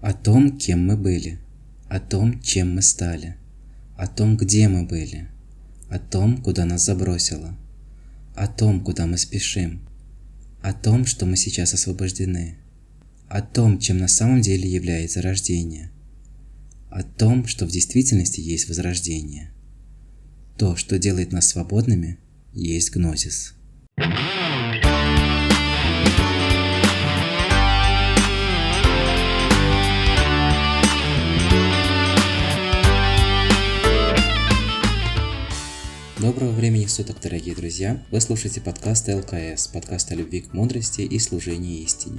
О том, кем мы были, о том, чем мы стали, о том, где мы были, о том, куда нас забросило, о том, куда мы спешим, о том, что мы сейчас освобождены, о том, чем на самом деле является рождение, о том, что в действительности есть возрождение. То, что делает нас свободными, есть гнозис. Доброго времени суток, дорогие друзья! Вы слушаете подкаст ЛКС, подкаст о любви к мудрости и служении истине.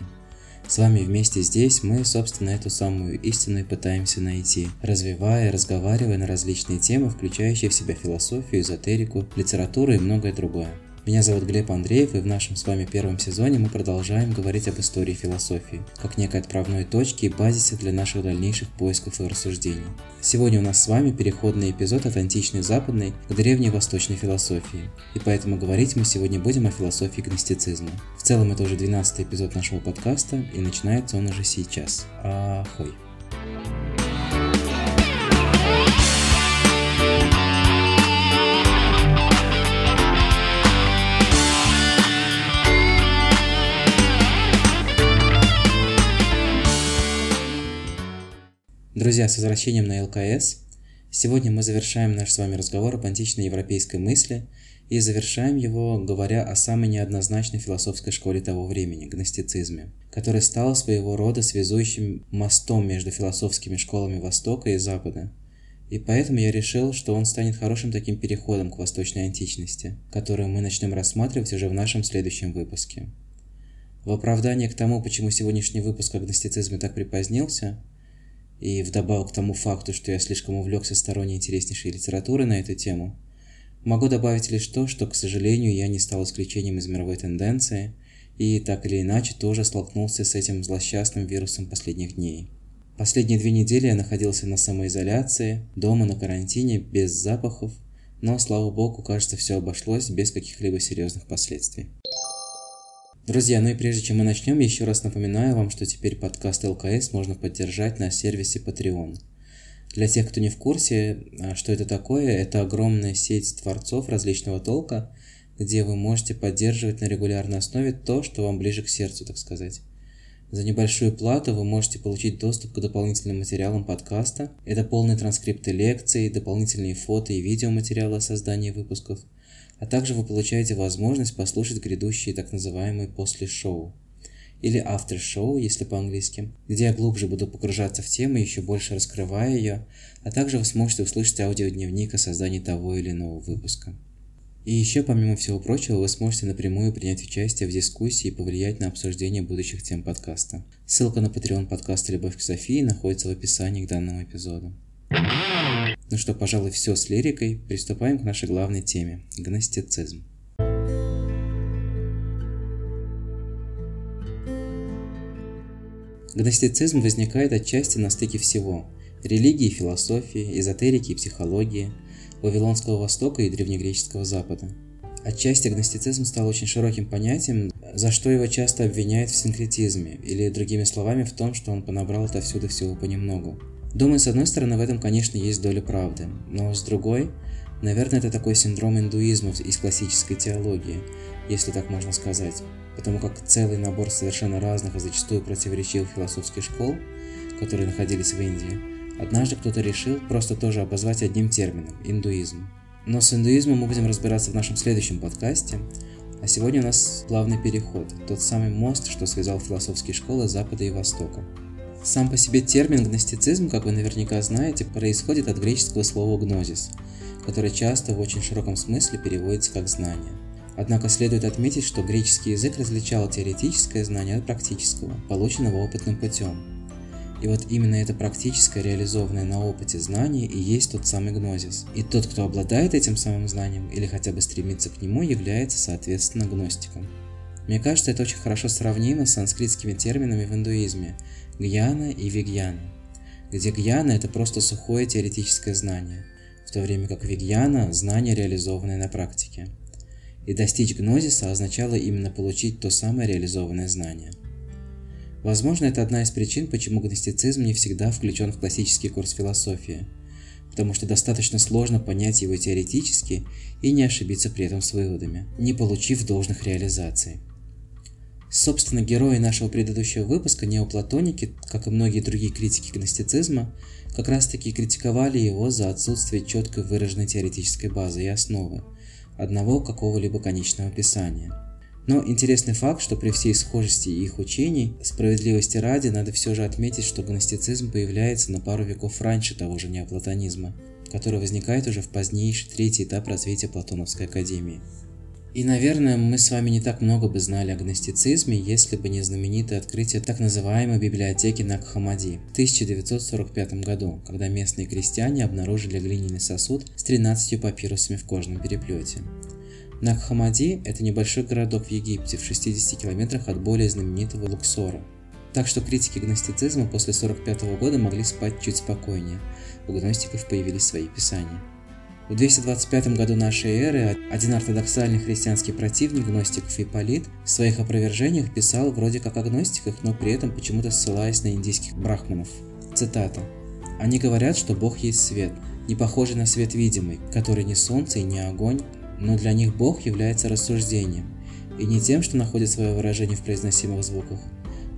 С вами вместе здесь мы, собственно, эту самую истину и пытаемся найти, развивая, разговаривая на различные темы, включающие в себя философию, эзотерику, литературу и многое другое. Меня зовут Глеб Андреев, и в нашем с вами первом сезоне мы продолжаем говорить об истории философии, как некой отправной точке и базисе для наших дальнейших поисков и рассуждений. Сегодня у нас с вами переходный эпизод от античной западной к древней восточной философии, и поэтому говорить мы сегодня будем о философии гностицизма. В целом это уже 12 эпизод нашего подкаста, и начинается он уже сейчас. Ахой! Друзья, с возвращением на ЛКС. Сегодня мы завершаем наш с вами разговор об античной европейской мысли и завершаем его, говоря о самой неоднозначной философской школе того времени – гностицизме, который стал своего рода связующим мостом между философскими школами Востока и Запада. И поэтому я решил, что он станет хорошим таким переходом к восточной античности, которую мы начнем рассматривать уже в нашем следующем выпуске. В оправдание к тому, почему сегодняшний выпуск о гностицизме так припозднился – и вдобавок к тому факту, что я слишком увлекся сторонней интереснейшей литературой на эту тему, могу добавить лишь то, что, к сожалению, я не стал исключением из мировой тенденции и так или иначе тоже столкнулся с этим злосчастным вирусом последних дней. Последние две недели я находился на самоизоляции, дома на карантине, без запахов, но, слава богу, кажется, все обошлось без каких-либо серьезных последствий. Друзья, ну и прежде чем мы начнем, еще раз напоминаю вам, что теперь подкаст ЛКС можно поддержать на сервисе Patreon. Для тех, кто не в курсе, а, что это такое, это огромная сеть творцов различного толка, где вы можете поддерживать на регулярной основе то, что вам ближе к сердцу, так сказать. За небольшую плату вы можете получить доступ к дополнительным материалам подкаста. Это полные транскрипты лекций, дополнительные фото и видеоматериалы о создании выпусков – а также вы получаете возможность послушать грядущие так называемые после-шоу или after-шоу, если по-английски, где я глубже буду погружаться в тему, еще больше раскрывая ее, а также вы сможете услышать аудиодневник о создании того или иного выпуска. И еще, помимо всего прочего, вы сможете напрямую принять участие в дискуссии и повлиять на обсуждение будущих тем подкаста. Ссылка на Patreon подкаста «Любовь к Софии» находится в описании к данному эпизоду. Ну что, пожалуй, все с лирикой. Приступаем к нашей главной теме – гностицизм. Гностицизм возникает отчасти на стыке всего – религии, философии, эзотерики и психологии, Вавилонского Востока и древнегреческого Запада. Отчасти гностицизм стал очень широким понятием, за что его часто обвиняют в синкретизме, или другими словами в том, что он понабрал отовсюду всего понемногу. Думаю, с одной стороны, в этом, конечно, есть доля правды, но с другой, наверное, это такой синдром индуизма из классической теологии, если так можно сказать, потому как целый набор совершенно разных и зачастую противоречивых философских школ, которые находились в Индии, однажды кто-то решил просто тоже обозвать одним термином – индуизм. Но с индуизмом мы будем разбираться в нашем следующем подкасте, а сегодня у нас плавный переход, тот самый мост, что связал философские школы Запада и Востока. Сам по себе термин гностицизм, как вы наверняка знаете, происходит от греческого слова гнозис, которое часто в очень широком смысле переводится как знание. Однако следует отметить, что греческий язык различал теоретическое знание от практического, полученного опытным путем. И вот именно это практическое, реализованное на опыте знание и есть тот самый гнозис. И тот, кто обладает этим самым знанием или хотя бы стремится к нему, является соответственно гностиком. Мне кажется, это очень хорошо сравнимо с санскритскими терминами в индуизме, гьяна и вигьяна, где гьяна – это просто сухое теоретическое знание, в то время как вигьяна – знание, реализованное на практике. И достичь гнозиса означало именно получить то самое реализованное знание. Возможно, это одна из причин, почему гностицизм не всегда включен в классический курс философии, потому что достаточно сложно понять его теоретически и не ошибиться при этом с выводами, не получив должных реализаций. Собственно, герои нашего предыдущего выпуска, неоплатоники, как и многие другие критики гностицизма, как раз таки критиковали его за отсутствие четко выраженной теоретической базы и основы, одного какого-либо конечного писания. Но интересный факт, что при всей схожести их учений, справедливости ради, надо все же отметить, что гностицизм появляется на пару веков раньше того же неоплатонизма, который возникает уже в позднейший третий этап развития Платоновской академии – и, наверное, мы с вами не так много бы знали о гностицизме, если бы не знаменитое открытие так называемой библиотеки Накхамади в 1945 году, когда местные крестьяне обнаружили глиняный сосуд с 13 папирусами в кожном переплете. Накхамади – это небольшой городок в Египте в 60 километрах от более знаменитого Луксора. Так что критики гностицизма после 1945 года могли спать чуть спокойнее, у гностиков появились свои писания. В 225 году нашей эры один ортодоксальный христианский противник гностиков Ипполит в своих опровержениях писал вроде как о гностиках, но при этом почему-то ссылаясь на индийских брахманов. Цитата. «Они говорят, что Бог есть свет, не похожий на свет видимый, который не солнце и не огонь, но для них Бог является рассуждением, и не тем, что находит свое выражение в произносимых звуках,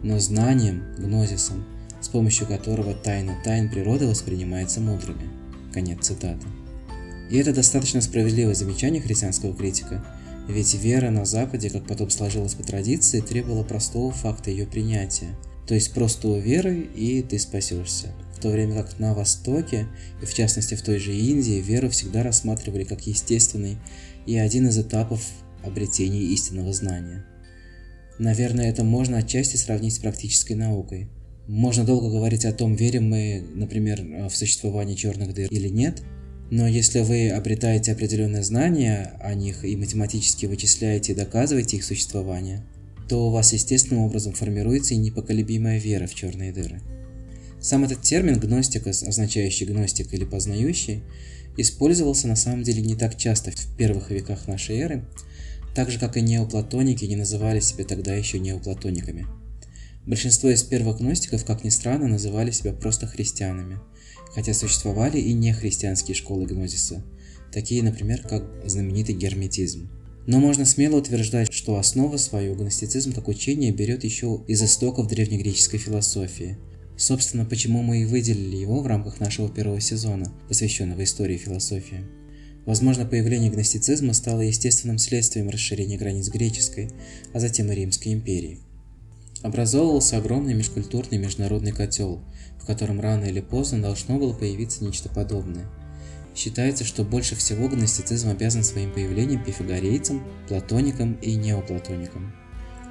но знанием, гнозисом, с помощью которого тайна тайн природы воспринимается мудрыми». Конец цитаты. И это достаточно справедливое замечание христианского критика, ведь вера на Западе, как потом сложилась по традиции, требовала простого факта ее принятия. То есть просто уверуй, и ты спасешься. В то время как на Востоке, и в частности в той же Индии, веру всегда рассматривали как естественный и один из этапов обретения истинного знания. Наверное, это можно отчасти сравнить с практической наукой. Можно долго говорить о том, верим мы, например, в существование черных дыр или нет, но если вы обретаете определенные знания о них и математически вычисляете и доказываете их существование, то у вас естественным образом формируется и непоколебимая вера в черные дыры. Сам этот термин «гностикос», означающий «гностик» или «познающий», использовался на самом деле не так часто в первых веках нашей эры, так же как и неоплатоники не называли себя тогда еще неоплатониками. Большинство из первых гностиков, как ни странно, называли себя просто христианами – хотя существовали и нехристианские школы гнозиса, такие, например, как знаменитый герметизм. Но можно смело утверждать, что основу свою гностицизм как учение берет еще из истоков древнегреческой философии. Собственно, почему мы и выделили его в рамках нашего первого сезона, посвященного истории философии. Возможно, появление гностицизма стало естественным следствием расширения границ греческой, а затем и Римской империи. Образовывался огромный межкультурный международный котел, в котором рано или поздно должно было появиться нечто подобное. Считается, что больше всего гностицизм обязан своим появлением пифагорейцам, платоникам и неоплатоникам.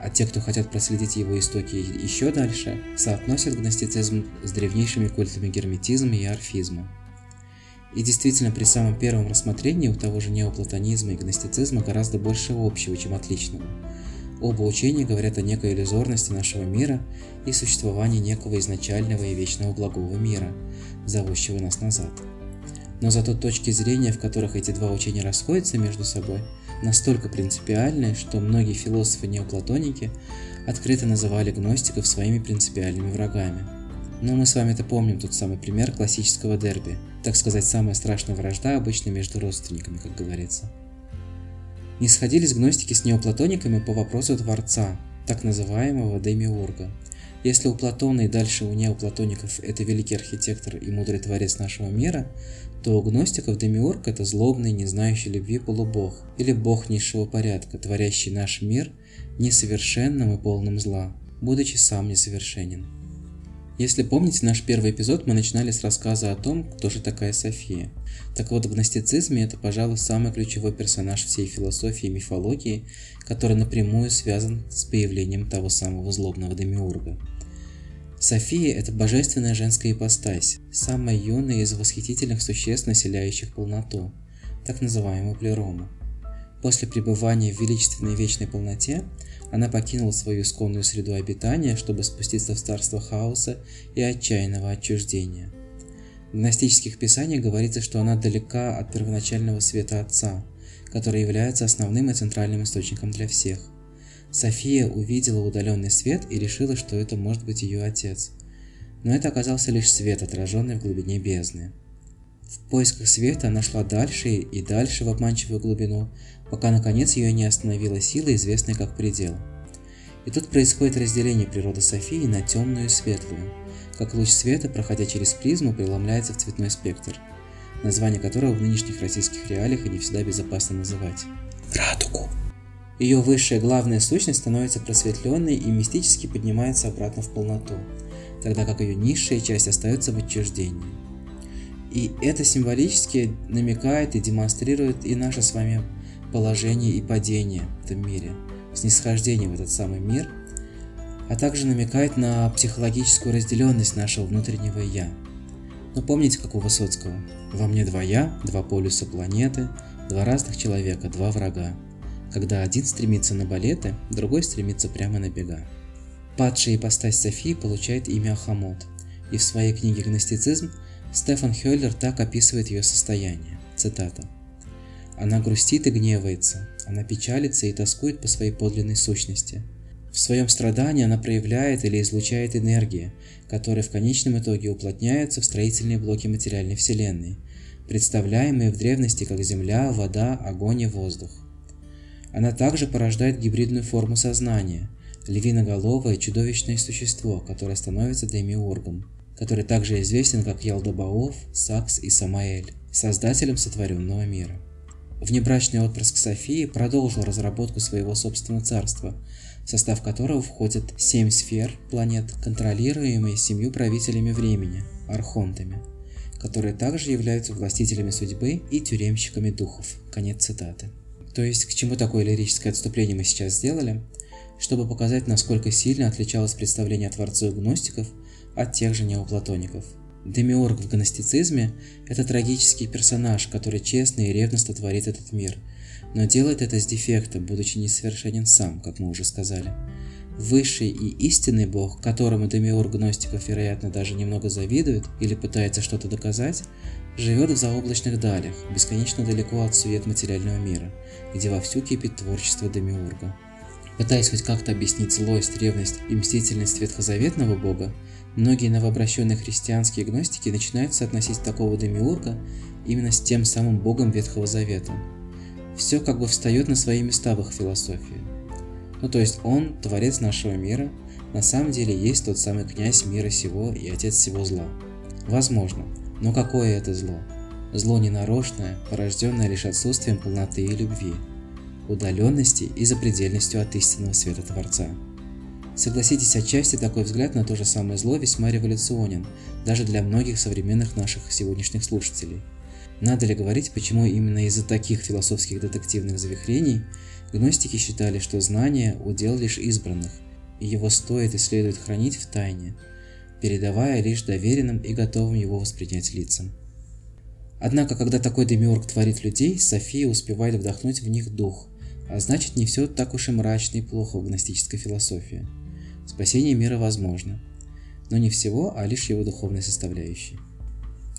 А те, кто хотят проследить его истоки еще дальше, соотносят гностицизм с древнейшими культами герметизма и орфизма. И действительно, при самом первом рассмотрении у того же неоплатонизма и гностицизма гораздо больше общего, чем отличного – Оба учения говорят о некой иллюзорности нашего мира и существовании некого изначального и вечного благого мира, зовущего нас назад. Но зато точки зрения, в которых эти два учения расходятся между собой, настолько принципиальны, что многие философы-неоплатоники открыто называли гностиков своими принципиальными врагами. Но мы с вами это помним тот самый пример классического дерби, так сказать, самая страшная вражда обычно между родственниками, как говорится не сходились гностики с неоплатониками по вопросу Творца, так называемого Демиурга. Если у Платона и дальше у неоплатоников это великий архитектор и мудрый творец нашего мира, то у гностиков Демиург это злобный, не знающий любви полубог, или бог низшего порядка, творящий наш мир несовершенным и полным зла, будучи сам несовершенен. Если помните наш первый эпизод, мы начинали с рассказа о том, кто же такая София. Так вот, в гностицизме это, пожалуй, самый ключевой персонаж всей философии и мифологии, который напрямую связан с появлением того самого злобного демиурга. София – это божественная женская ипостась, самая юная из восхитительных существ, населяющих полноту, так называемую плерому. После пребывания в величественной вечной полноте она покинула свою исконную среду обитания, чтобы спуститься в царство хаоса и отчаянного отчуждения. В гностических писаниях говорится, что она далека от первоначального света Отца, который является основным и центральным источником для всех. София увидела удаленный свет и решила, что это может быть ее отец. Но это оказался лишь свет, отраженный в глубине бездны. В поисках света она шла дальше и дальше в обманчивую глубину, пока наконец ее не остановила сила, известная как предел. И тут происходит разделение природы Софии на темную и светлую, как луч света, проходя через призму, преломляется в цветной спектр, название которого в нынешних российских реалиях и не всегда безопасно называть. Радугу. Ее высшая главная сущность становится просветленной и мистически поднимается обратно в полноту, тогда как ее низшая часть остается в отчуждении. И это символически намекает и демонстрирует и наше с вами положение и падение в этом мире, снисхождение в этот самый мир, а также намекает на психологическую разделенность нашего внутреннего «я». Но помните, как у Высоцкого? Во мне два «я», два полюса планеты, два разных человека, два врага. Когда один стремится на балеты, другой стремится прямо на бега. Падшая ипостась Софии получает имя Ахамот, и в своей книге «Гностицизм» Стефан Хёллер так описывает ее состояние. Цитата. Она грустит и гневается, она печалится и тоскует по своей подлинной сущности. В своем страдании она проявляет или излучает энергии, которые в конечном итоге уплотняются в строительные блоки материальной Вселенной, представляемые в древности как Земля, вода, огонь и воздух. Она также порождает гибридную форму сознания – львиноголовое чудовищное существо, которое становится демиургом, который также известен как Ялдабаов, Сакс и Самаэль, создателем сотворенного мира. Внебрачный отпрыск Софии продолжил разработку своего собственного царства, в состав которого входят семь сфер планет, контролируемые семью правителями времени – архонтами, которые также являются властителями судьбы и тюремщиками духов. Конец цитаты. То есть, к чему такое лирическое отступление мы сейчас сделали? Чтобы показать, насколько сильно отличалось представление о Творце гностиков от тех же неоплатоников. Демиург в гностицизме – это трагический персонаж, который честно и ревностно творит этот мир, но делает это с дефектом, будучи несовершенен сам, как мы уже сказали. Высший и истинный бог, которому демиург гностиков, вероятно, даже немного завидует или пытается что-то доказать, живет в заоблачных далях, бесконечно далеко от сует материального мира, где вовсю кипит творчество демиурга. Пытаясь хоть как-то объяснить злость, ревность и мстительность ветхозаветного бога, Многие новообращенные христианские гностики начинают соотносить такого демиурга именно с тем самым богом Ветхого Завета. Все как бы встает на свои места в их философии. Ну то есть он, творец нашего мира, на самом деле есть тот самый князь мира сего и отец всего зла. Возможно, но какое это зло? Зло ненарочное, порожденное лишь отсутствием полноты и любви, удаленности и запредельностью от истинного света Творца. Согласитесь, отчасти такой взгляд на то же самое зло весьма революционен, даже для многих современных наших сегодняшних слушателей. Надо ли говорить, почему именно из-за таких философских детективных завихрений гностики считали, что знание – удел лишь избранных, и его стоит и следует хранить в тайне, передавая лишь доверенным и готовым его воспринять лицам. Однако, когда такой демиург творит людей, София успевает вдохнуть в них дух, а значит не все так уж и мрачно и плохо в гностической философии – Спасение мира возможно, но не всего, а лишь его духовной составляющей.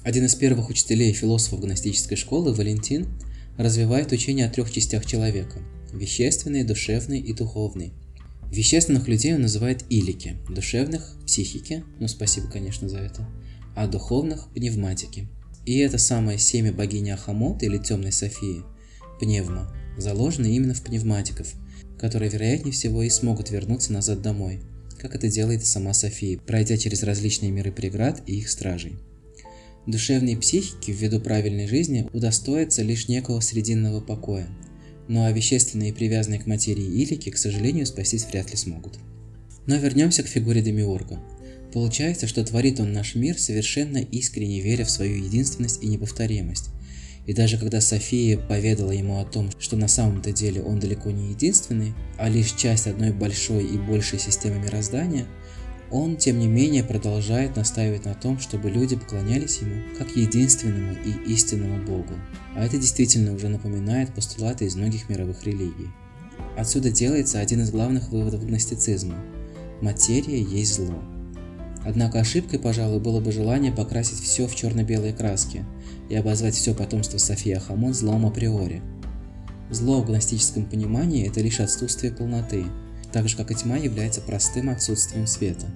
Один из первых учителей и философов гностической школы, Валентин, развивает учение о трех частях человека – вещественный, душевный и духовный. Вещественных людей он называет илики, душевных – психики, ну спасибо, конечно, за это, а духовных – пневматики. И это самое семя богини Ахамот или Темной Софии, пневма, заложено именно в пневматиков, которые, вероятнее всего, и смогут вернуться назад домой – как это делает сама София, пройдя через различные миры преград и их стражей. Душевные психики ввиду правильной жизни удостоятся лишь некого срединного покоя, ну а вещественные привязанные к материи илики, к сожалению, спастись вряд ли смогут. Но вернемся к фигуре Демиурга. Получается, что творит он наш мир, совершенно искренне веря в свою единственность и неповторимость, и даже когда София поведала ему о том, что на самом-то деле он далеко не единственный, а лишь часть одной большой и большей системы мироздания, он, тем не менее, продолжает настаивать на том, чтобы люди поклонялись ему как единственному и истинному Богу. А это действительно уже напоминает постулаты из многих мировых религий. Отсюда делается один из главных выводов гностицизма – материя есть зло. Однако ошибкой, пожалуй, было бы желание покрасить все в черно-белые краски и обозвать все потомство София Хамон злом априори. Зло в гностическом понимании – это лишь отсутствие полноты, так же как и тьма является простым отсутствием света.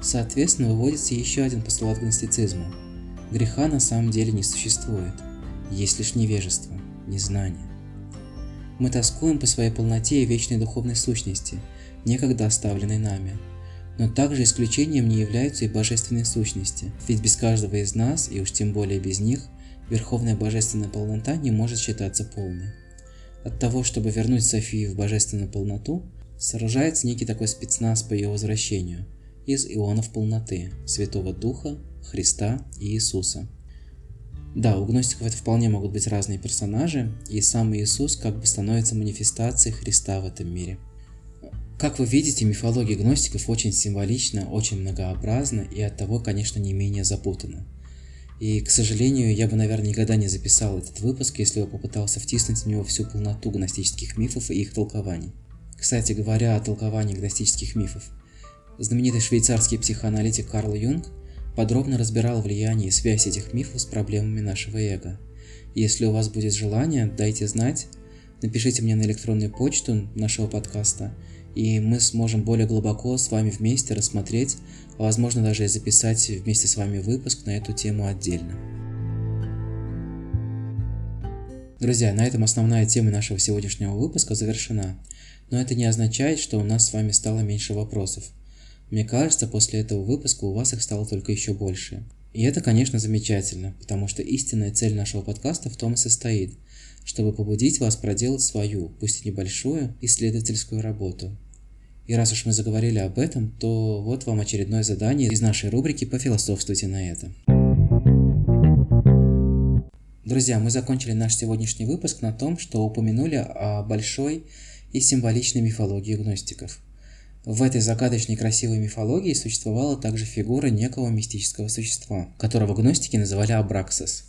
Соответственно, выводится еще один постулат гностицизма. Греха на самом деле не существует, есть лишь невежество, незнание. Мы тоскуем по своей полноте и вечной духовной сущности, некогда оставленной нами. Но также исключением не являются и божественные сущности, ведь без каждого из нас, и уж тем более без них, верховная божественная полнота не может считаться полной. От того, чтобы вернуть Софию в божественную полноту, сооружается некий такой спецназ по ее возвращению из ионов полноты, Святого Духа, Христа и Иисуса – да, у гностиков это вполне могут быть разные персонажи, и сам Иисус как бы становится манифестацией Христа в этом мире. Как вы видите, мифология гностиков очень символична, очень многообразна и от того, конечно, не менее запутана. И, к сожалению, я бы, наверное, никогда не записал этот выпуск, если бы попытался втиснуть в него всю полноту гностических мифов и их толкований. Кстати говоря о толковании гностических мифов. Знаменитый швейцарский психоаналитик Карл Юнг подробно разбирал влияние и связь этих мифов с проблемами нашего эго. Если у вас будет желание, дайте знать, напишите мне на электронную почту нашего подкаста, и мы сможем более глубоко с вами вместе рассмотреть, а возможно даже и записать вместе с вами выпуск на эту тему отдельно. Друзья, на этом основная тема нашего сегодняшнего выпуска завершена, но это не означает, что у нас с вами стало меньше вопросов – мне кажется, после этого выпуска у вас их стало только еще больше. И это, конечно, замечательно, потому что истинная цель нашего подкаста в том и состоит, чтобы побудить вас проделать свою, пусть и небольшую, исследовательскую работу. И раз уж мы заговорили об этом, то вот вам очередное задание из нашей рубрики «Пофилософствуйте на это». Друзья, мы закончили наш сегодняшний выпуск на том, что упомянули о большой и символичной мифологии гностиков – в этой загадочной красивой мифологии существовала также фигура некого мистического существа, которого гностики называли Абраксис.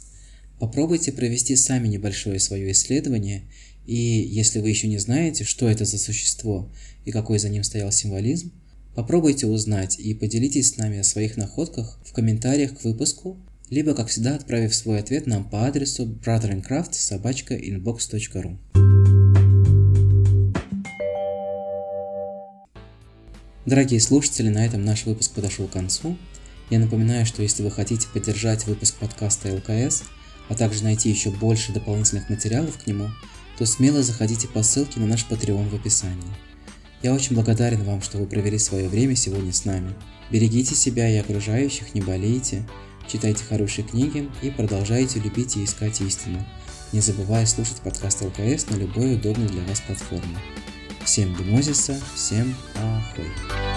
Попробуйте провести сами небольшое свое исследование, и если вы еще не знаете, что это за существо и какой за ним стоял символизм, попробуйте узнать и поделитесь с нами о своих находках в комментариях к выпуску, либо, как всегда, отправив свой ответ нам по адресу brotherandcraft Дорогие слушатели, на этом наш выпуск подошел к концу. Я напоминаю, что если вы хотите поддержать выпуск подкаста ЛКС, а также найти еще больше дополнительных материалов к нему, то смело заходите по ссылке на наш Patreon в описании. Я очень благодарен вам, что вы провели свое время сегодня с нами. Берегите себя и окружающих, не болейте, читайте хорошие книги и продолжайте любить и искать истину, не забывая слушать подкаст ЛКС на любой удобной для вас платформе. Всем гнозиса, всем ахой!